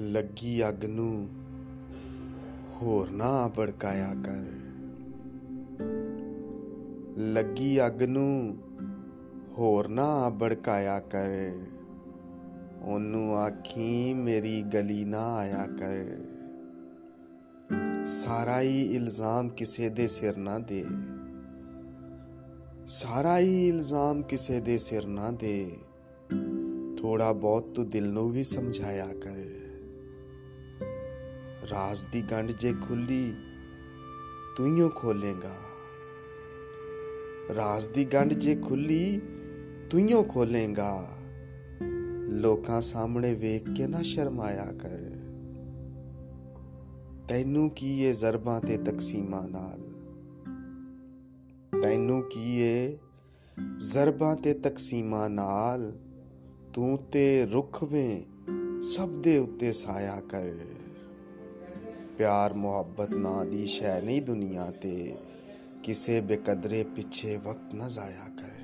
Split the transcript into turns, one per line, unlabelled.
ਲੱਗੀ ਅੱਗ ਨੂੰ ਹੋਰ ਨਾ ਭੜਕਾਇਆ ਕਰ। ਲੱਗੀ ਅੱਗ ਨੂੰ ਹੋਰ ਨਾ ਭੜਕਾਇਆ ਕਰ। ਉਹਨੂੰ ਆਖੀ ਮੇਰੀ ਗਲੀ ਨਾ ਆਇਆ ਕਰ। ਸਾਰਾ ਹੀ ਇਲਜ਼ਾਮ ਕਿਸੇ ਦੇ ਸਿਰ ਨਾ ਦੇ। ਸਾਰਾ ਹੀ ਇਲਜ਼ਾਮ ਕਿਸੇ ਦੇ ਸਿਰ ਨਾ ਦੇ। ਥੋੜਾ ਬਹੁਤ ਤੂੰ ਦਿਲ ਨੂੰ ਵੀ ਸਮਝਾਇਆ ਕਰ। ਰਾਜ਼ ਦੀ ਗੰਢ ਜੇ ਖੁੱਲੀ ਤੂੰ ਹੀ ਖੋਲੇਗਾ। ਰਾਜ਼ ਦੀ ਗੰਢ ਜੇ ਖੁੱਲੀ ਤੂੰ ਹੀ ਖੋਲੇਗਾ। ਲੋਕਾਂ ਸਾਹਮਣੇ ਵੇਖ ਕੇ ਨਾ ਸ਼ਰਮਾਇਆ ਕਰ। ਤੈਨੂੰ ਕੀ ਇਹ ਜ਼ਰਬਾਂ ਤੇ ਤਕਸੀਮਾਂ ਨਾਲ? ਤੈਨੂੰ ਕੀ ਇਹ ਜ਼ਰਬਾਂ ਤੇ ਤਕਸੀਮਾਂ ਨਾਲ? ਤੂੰ ਤੇ ਰੁੱਖ ਵੇ ਸਭ ਦੇ ਉੱਤੇ ਸਾਇਆ ਕਰ। ਪਿਆਰ, ਮੁਹੱਬਤ ਨਾਂ ਦੀ ਸ਼ੈ ਨਹੀਂ ਦੁਨੀਆ ਤੇ। ਕਿਸੇ ਬੇਕਦਰੇ ਪਿੱਛੇ ਵਕਤ ਨਾ ਜ਼ਾਇਆ ਕਰ।